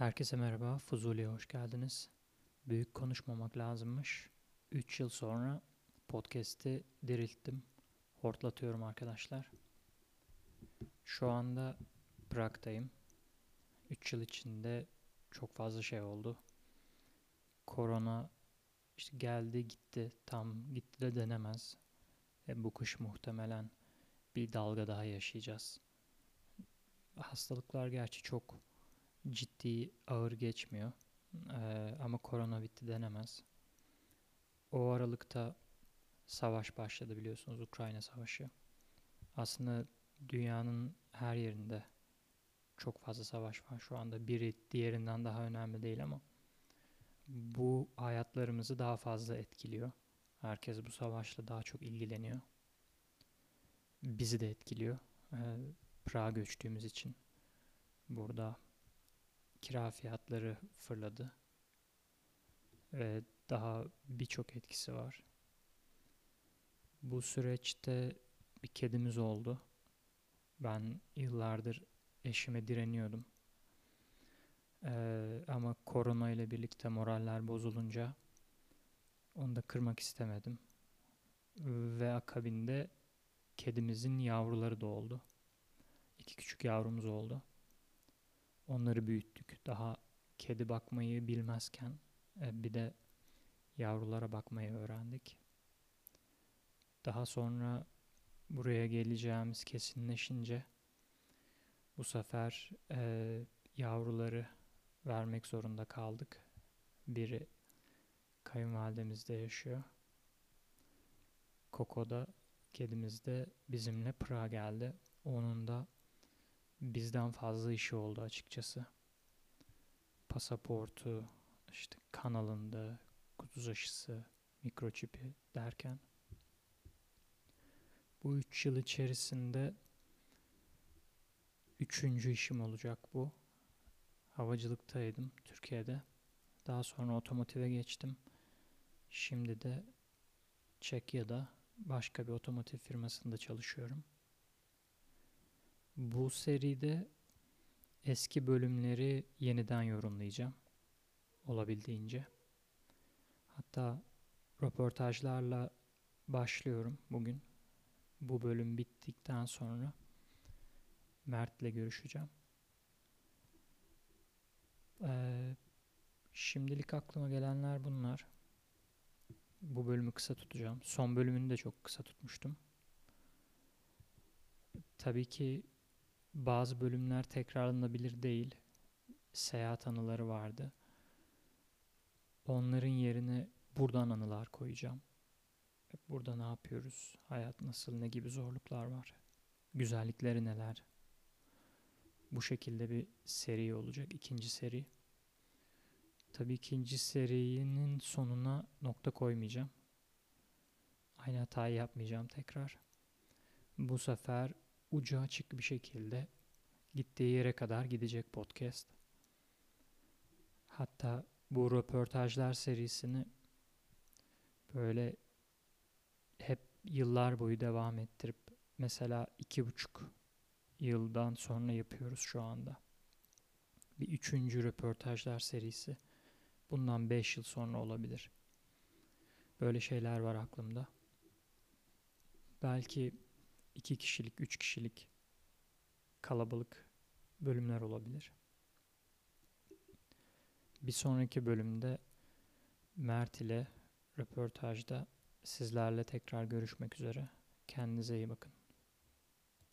Herkese merhaba, Fuzuli'ye hoş geldiniz. Büyük konuşmamak lazımmış. 3 yıl sonra podcast'i dirilttim. Hortlatıyorum arkadaşlar. Şu anda Prag'dayım. 3 yıl içinde çok fazla şey oldu. Korona işte geldi gitti. Tam gitti de denemez. E, bu kış muhtemelen bir dalga daha yaşayacağız. Hastalıklar gerçi çok ciddi ağır geçmiyor. Ee, ama korona bitti denemez. O aralıkta savaş başladı biliyorsunuz Ukrayna Savaşı. Aslında dünyanın her yerinde çok fazla savaş var şu anda. Biri diğerinden daha önemli değil ama bu hayatlarımızı daha fazla etkiliyor. Herkes bu savaşla daha çok ilgileniyor. Bizi de etkiliyor. Ee, Prag'a göçtüğümüz için burada kira fiyatları fırladı. Ve daha birçok etkisi var. Bu süreçte bir kedimiz oldu. Ben yıllardır eşime direniyordum. Ee, ama korona ile birlikte moraller bozulunca onu da kırmak istemedim. Ve akabinde kedimizin yavruları da oldu. İki küçük yavrumuz oldu. Onları büyüttük. Daha kedi bakmayı bilmezken e, bir de yavrulara bakmayı öğrendik. Daha sonra buraya geleceğimiz kesinleşince bu sefer e, yavruları vermek zorunda kaldık. Biri kayınvalidemizde yaşıyor. Koko da kedimiz de bizimle Pırağa geldi. Onun da bizden fazla işi oldu açıkçası. Pasaportu, işte kanalında, kuduz aşısı, mikroçipi derken. Bu üç yıl içerisinde üçüncü işim olacak bu. Havacılıktaydım Türkiye'de. Daha sonra otomotive geçtim. Şimdi de Çekya'da başka bir otomotiv firmasında çalışıyorum. Bu seride eski bölümleri yeniden yorumlayacağım. Olabildiğince. Hatta röportajlarla başlıyorum bugün. Bu bölüm bittikten sonra Mert'le görüşeceğim. Ee, şimdilik aklıma gelenler bunlar. Bu bölümü kısa tutacağım. Son bölümünü de çok kısa tutmuştum. Tabii ki bazı bölümler tekrarlanabilir değil. Seyahat anıları vardı. Onların yerine buradan anılar koyacağım. Burada ne yapıyoruz? Hayat nasıl? Ne gibi zorluklar var? Güzellikleri neler? Bu şekilde bir seri olacak. ikinci seri. Tabii ikinci serinin sonuna nokta koymayacağım. Aynı hatayı yapmayacağım tekrar. Bu sefer ucu açık bir şekilde gittiği yere kadar gidecek podcast. Hatta bu röportajlar serisini böyle hep yıllar boyu devam ettirip mesela iki buçuk yıldan sonra yapıyoruz şu anda. Bir üçüncü röportajlar serisi bundan beş yıl sonra olabilir. Böyle şeyler var aklımda. Belki iki kişilik, üç kişilik kalabalık bölümler olabilir. Bir sonraki bölümde Mert ile röportajda sizlerle tekrar görüşmek üzere. Kendinize iyi bakın.